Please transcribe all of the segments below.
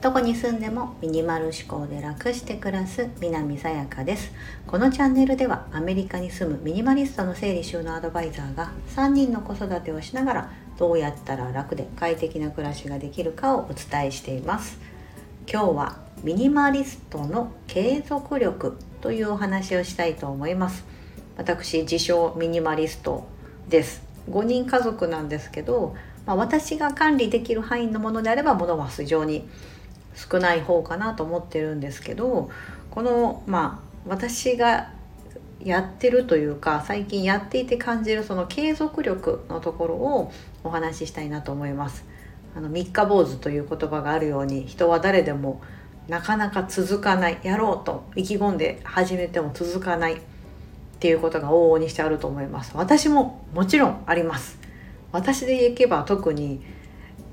どこに住んでもミニマル思考で楽して暮らす南さやかです。このチャンネルではアメリカに住むミニマリストの整理収納アドバイザーが3人の子育てをしながらどうやったら楽で快適な暮らしができるかをお伝えしています。今日はミニマリストの継続力というお話をしたいと思います。私自称ミニマリストです。5人家族なんですけど、まあ、私が管理できる範囲のものであれば物は非常に少ない方かなと思ってるんですけどこのまあ私がやってるというか最近やっていて感じるその継続力のところをお話ししたいなと思います。あの三日坊主という言葉があるように人は誰でもなかなか続かないやろうと意気込んで始めても続かないっていうことが往々にしてあると思います。私ももちろんあります。私でいけば特に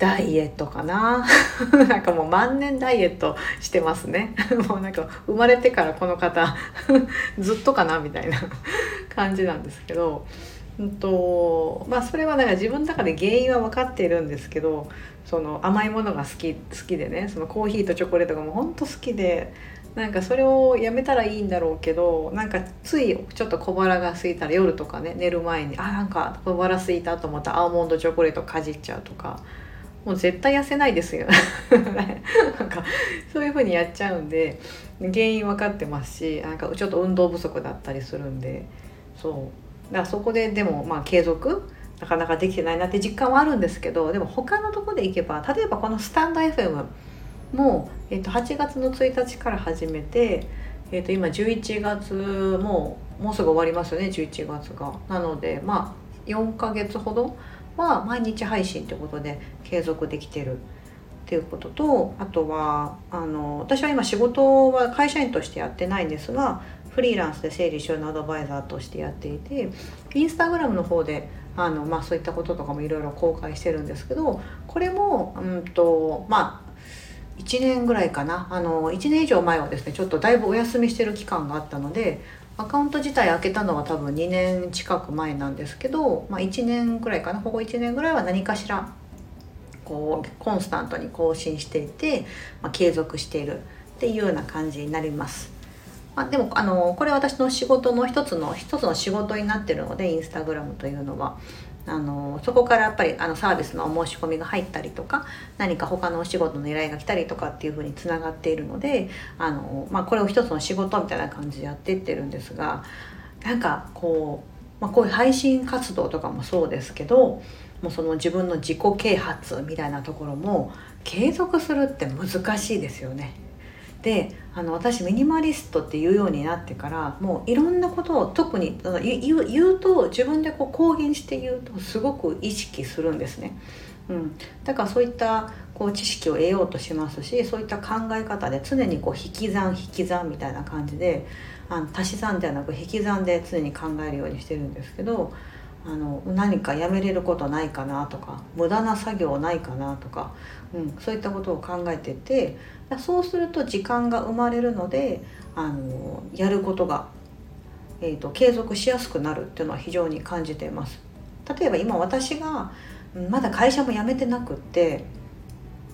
ダイエットかな。なんかもう万年ダイエットしてますね。もうなんか生まれてからこの方 ずっとかなみたいな感じなんですけど。うんとまあそれはだから自分の中で原因は分かっているんですけどその甘いものが好き好きでねそのコーヒーとチョコレートがもうほんと好きでなんかそれをやめたらいいんだろうけどなんかついちょっと小腹が空いたら夜とかね寝る前にあなんか小腹空いたと思ったらアーモンドチョコレートかじっちゃうとかもう絶対痩せないですよ なんかそういう風にやっちゃうんで原因分かってますしなんかちょっと運動不足だったりするんでそう。だからそこででもまあ継続なかなかできてないなって実感はあるんですけどでも他のとこで行けば例えばこのスタンド FM も、えー、と8月の1日から始めて、えー、と今11月ももうすぐ終わりますよね11月が。なのでまあ4ヶ月ほどは毎日配信ということで継続できてるっていうこととあとはあの私は今仕事は会社員としてやってないんですがフリーランスで整理収納アドバイザーとしてやっていてインスタグラムの方であの、まあ、そういったこととかもいろいろ公開してるんですけどこれも、うんとまあ、1年ぐらいかなあの1年以上前はですねちょっとだいぶお休みしてる期間があったのでアカウント自体開けたのは多分2年近く前なんですけど、まあ、1年ぐらいかなここ1年ぐらいは何かしらこうコンスタントに更新していて、まあ、継続しているっていうような感じになります。まあ、でもあのこれ私の仕事の一つの一つの仕事になってるのでインスタグラムというのは。あのそこからやっぱりあのサービスのお申し込みが入ったりとか何か他のお仕事の依頼が来たりとかっていうふうにつながっているのであの、まあ、これを一つの仕事みたいな感じでやっていってるんですがなんかこう、まあ、こういう配信活動とかもそうですけどもうその自分の自己啓発みたいなところも継続するって難しいですよね。であの私ミニマリストっていうようになってからもういろんなことを特に言う言うと自分でこう公言して言うとすごく意識するんですね。うん、だからそういったこう知識を得ようとしますしそういった考え方で常にこう引き算引き算みたいな感じであの足し算ではなく引き算で常に考えるようにしてるんですけどあの何かやめれることないかなとか無駄な作業ないかなとか、うん、そういったことを考えててそうすると時間が生まれるのであのやることが、えーと、継続しやすくなるっていうのは非常に感じています。例えば今私がまだ会社も辞めてなくって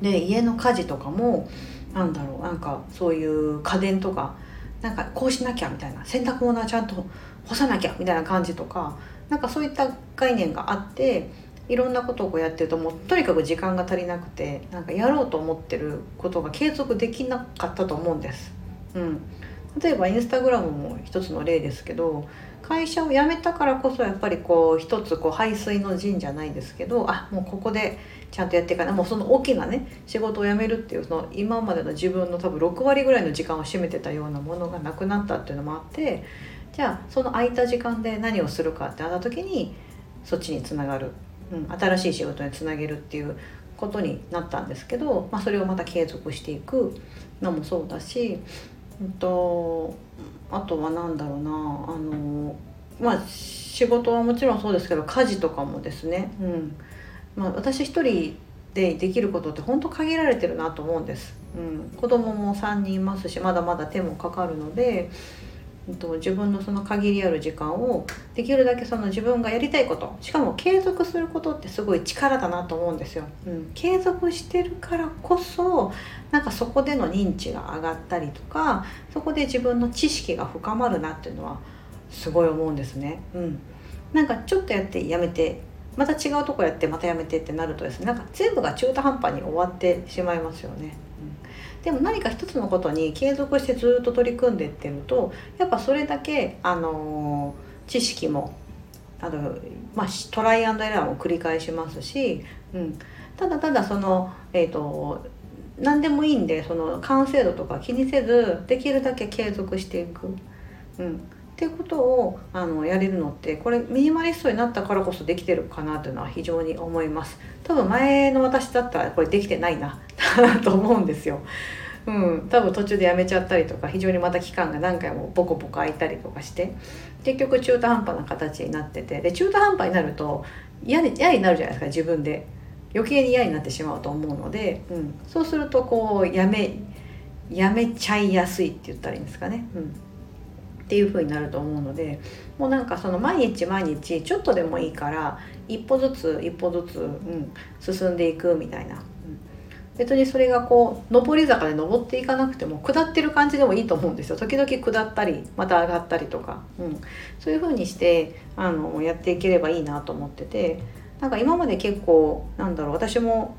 で家の家事とかもなんだろうなんかそういう家電とかなんかこうしなきゃみたいな洗濯物はちゃんと干さなきゃみたいな感じとかなんかそういった概念があっていろんなことをこうやってるともうとにかく時間が足りなくてなんかやろうと思ってることが継続できなかったと思うんです。うん、例えばインスタグラムも一つの例ですけど会社を辞めたからこそやっぱりこう一つこう排水の陣じゃないですけどあもうここでちゃんとやっていかないもうその大きなね仕事を辞めるっていうその今までの自分の多分6割ぐらいの時間を占めてたようなものがなくなったっていうのもあってじゃあその空いた時間で何をするかってなった時にそっちにつながる、うん、新しい仕事につなげるっていうことになったんですけど、まあ、それをまた継続していくのもそうだし、うんと、あとは何だろうなあのまあ仕事はもちろんそうですけど家事とかもですね、うん。まあ、私一人でできることって本当限られてるなと思うんです、うん、子供も3人いますしまだまだ手もかかるのでと自分のその限りある時間をできるだけその自分がやりたいことしかも継続することってすごい力だなと思うんですよ。うん、継続してるからこそなんかそこでの認知が上がったりとかそこで自分の知識が深まるなっていうのはすごい思うんですね。うん、なんかちょっとやってやめてまた違うとこやってまたやめてってなるとですねなんか全部が中途半端に終わってしまいますよね。でも何か一つのことに継続してずっと取り組んでってるとやっぱそれだけ、あの知識もあの、まあ、トライアンドエラーも繰り返しますし、うん、ただただその、えーと、何でもいいんでその完成度とか気にせずできるだけ継続していく。うんっていうことをあのやれるのってこれミニマリストになったからこそできてるかなというのは非常に思います。多分前の私だったらこれできてないな と思うんですよ。うん、多分途中でやめちゃったりとか非常にまた期間が何回もボコボコ空いたりとかして。結局中途半端な形になってて。で中途半端になると嫌に嫌になるじゃないですか自分で。余計に嫌になってしまうと思うので、うん、そうするとこうやめやめちゃいやすいって言ったらいいんですかね。うん。っていう風になると思うのでもうなんかその毎日毎日ちょっとでもいいから一歩ずつ一歩ずつ、うん、進んでいくみたいな、うん、別にそれがこう上り坂で登っていかなくても下ってる感じでもいいと思うんですよ。時々下ったりまた上がったりとか、うん、そういう風にしてあのやっていければいいなと思ってて。なんか今まで結構なんだろう私も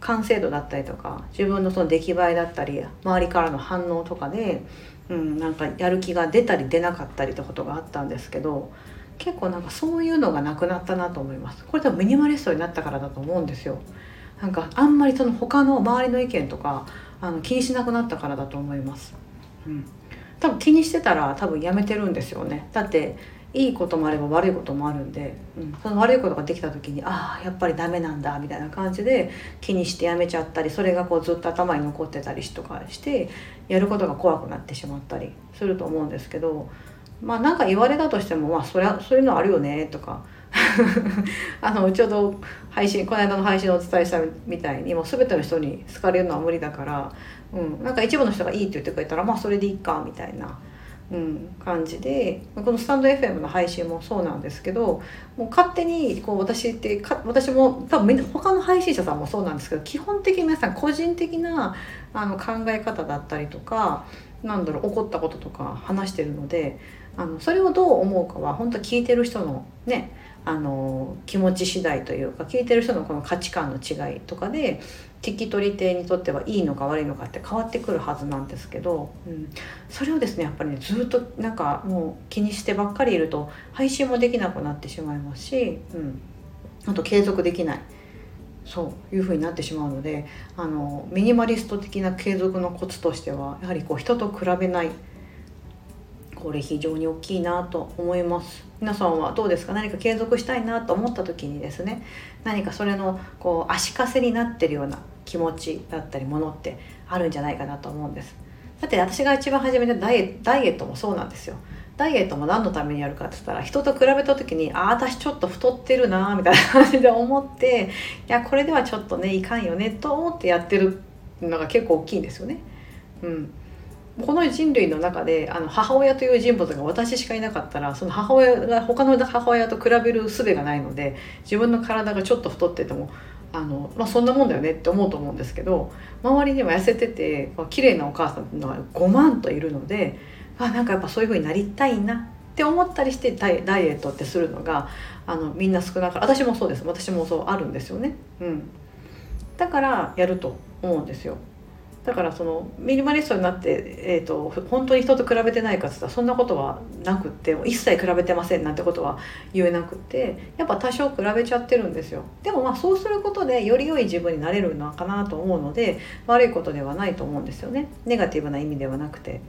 完成度だったりとか自分のその出来栄えだったり周りからの反応とかでうん、なんかやる気が出たり出なかったりってことがあったんですけど結構なんかそういうのがなくなったなと思います。これ多分ミニマリストになったからだと思うんですよ。なんかあんまりその他の周りの意見とかあの気にしなくなったからだと思います、うん、多分気にしてたら多分やめてるんですよね。だっていいこともあれば悪いこともあるんで、うん、その悪いことができた時にああやっぱりダメなんだみたいな感じで気にしてやめちゃったりそれがこうずっと頭に残ってたりとかしてやることが怖くなってしまったりすると思うんですけどまあ何か言われたとしてもまあそりゃそういうのあるよねとか あのちょうど配信この間の配信をお伝えしたみたいにもう全ての人に好かれるのは無理だから、うん、なんか一部の人がいいって言ってくれたらまあそれでいいかみたいな。うん、感じでこのスタンド FM の配信もそうなんですけどもう勝手にこう私ってか私も多分他の配信者さんもそうなんですけど基本的に皆さん個人的なあの考え方だったりとかなんだろう起こったこととか話してるのであのそれをどう思うかは本当聞いてる人のねあの気持ち次第というか聞いてる人のこの価値観の違いとかで聞き取り手にとってはいいのか悪いのかって変わってくるはずなんですけど、うん、それをですねやっぱりねずっとなんかもう気にしてばっかりいると配信もできなくなってしまいますし、うん、あと継続できないそういうふうになってしまうのであのミニマリスト的な継続のコツとしてはやはりこう人と比べない。これ非常に大きいなと思います。皆さんはどうですか？何か継続したいなと思った時にですね何かそれのこう足かせになってるような気持ちだったりものってあるんじゃないかなと思うんです。だって私が一番初めてダイエダイエットもそうなんですよ。ダイエットも何のためにやるかって言ったら人と比べた時にああ私ちょっと太ってるなみたいな感じで思っていやこれではちょっとねいかんよねと思ってやってるのが結構大きいんですよね。うん、この人類の中であの母親という人物が私しかいなかったらその母親が他の母親と比べる術がないので自分の体がちょっと太っててもあの、まあ、そんなもんだよねって思うと思うんですけど周りには痩せてて綺麗なお母さんのが5万といるのであなんかやっぱそういう風になりたいなって思ったりしてダイエットってするのがあのみんな少なから私もそうです私もそうあるんですよね。うん、だからやると思うんですよ。だからそのミニマリストになって、えーと、本当に人と比べてないかって言ったらそんなことはなくって一切比べてませんなんてことは言えなくってやっぱ多少比べちゃってるんですよ。でもまあそうすることでより良い自分になれるのかなと思うので悪いことではないと思うんですよね。ネガティブな意味ではなくて。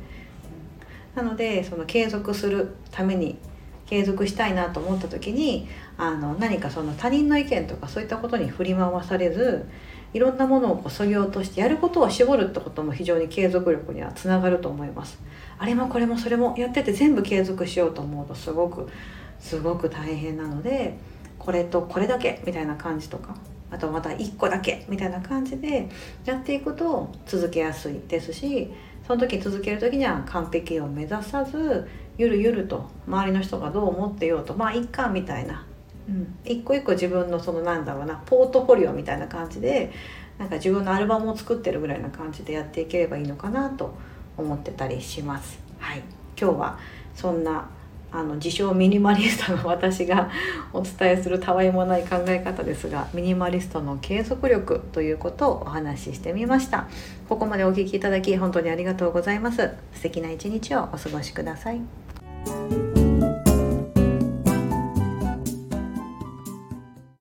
なのでその継続するために継続したいなと思った時にあの何かその他人の意見とかそういったことに振り回されずいろんなものをこそぎ落としてやることを絞るってことも非常に継続力にはつながると思います。あれもこれもそれもやってて全部継続しようと思うとすごくすごく大変なのでこれとこれだけみたいな感じとかあとまた1個だけみたいな感じでやっていくと続けやすいですしその時続ける時には完璧を目指さずゆるゆると周りの人がどう思ってようとまあいっかみたいな、うん、一個一個自分のそのなんだろうなポートフォリオみたいな感じでなんか自分のアルバムを作ってるぐらいな感じでやっていければいいのかなと思ってたりします。はい、今日はそんなあの自称ミニマリストの私がお伝えするたわいもない考え方ですがミニマリストの継続力ということをお話ししてみました。ここまでお聴きいただき本当にありがとうございます。素敵な一日をお過ごしください。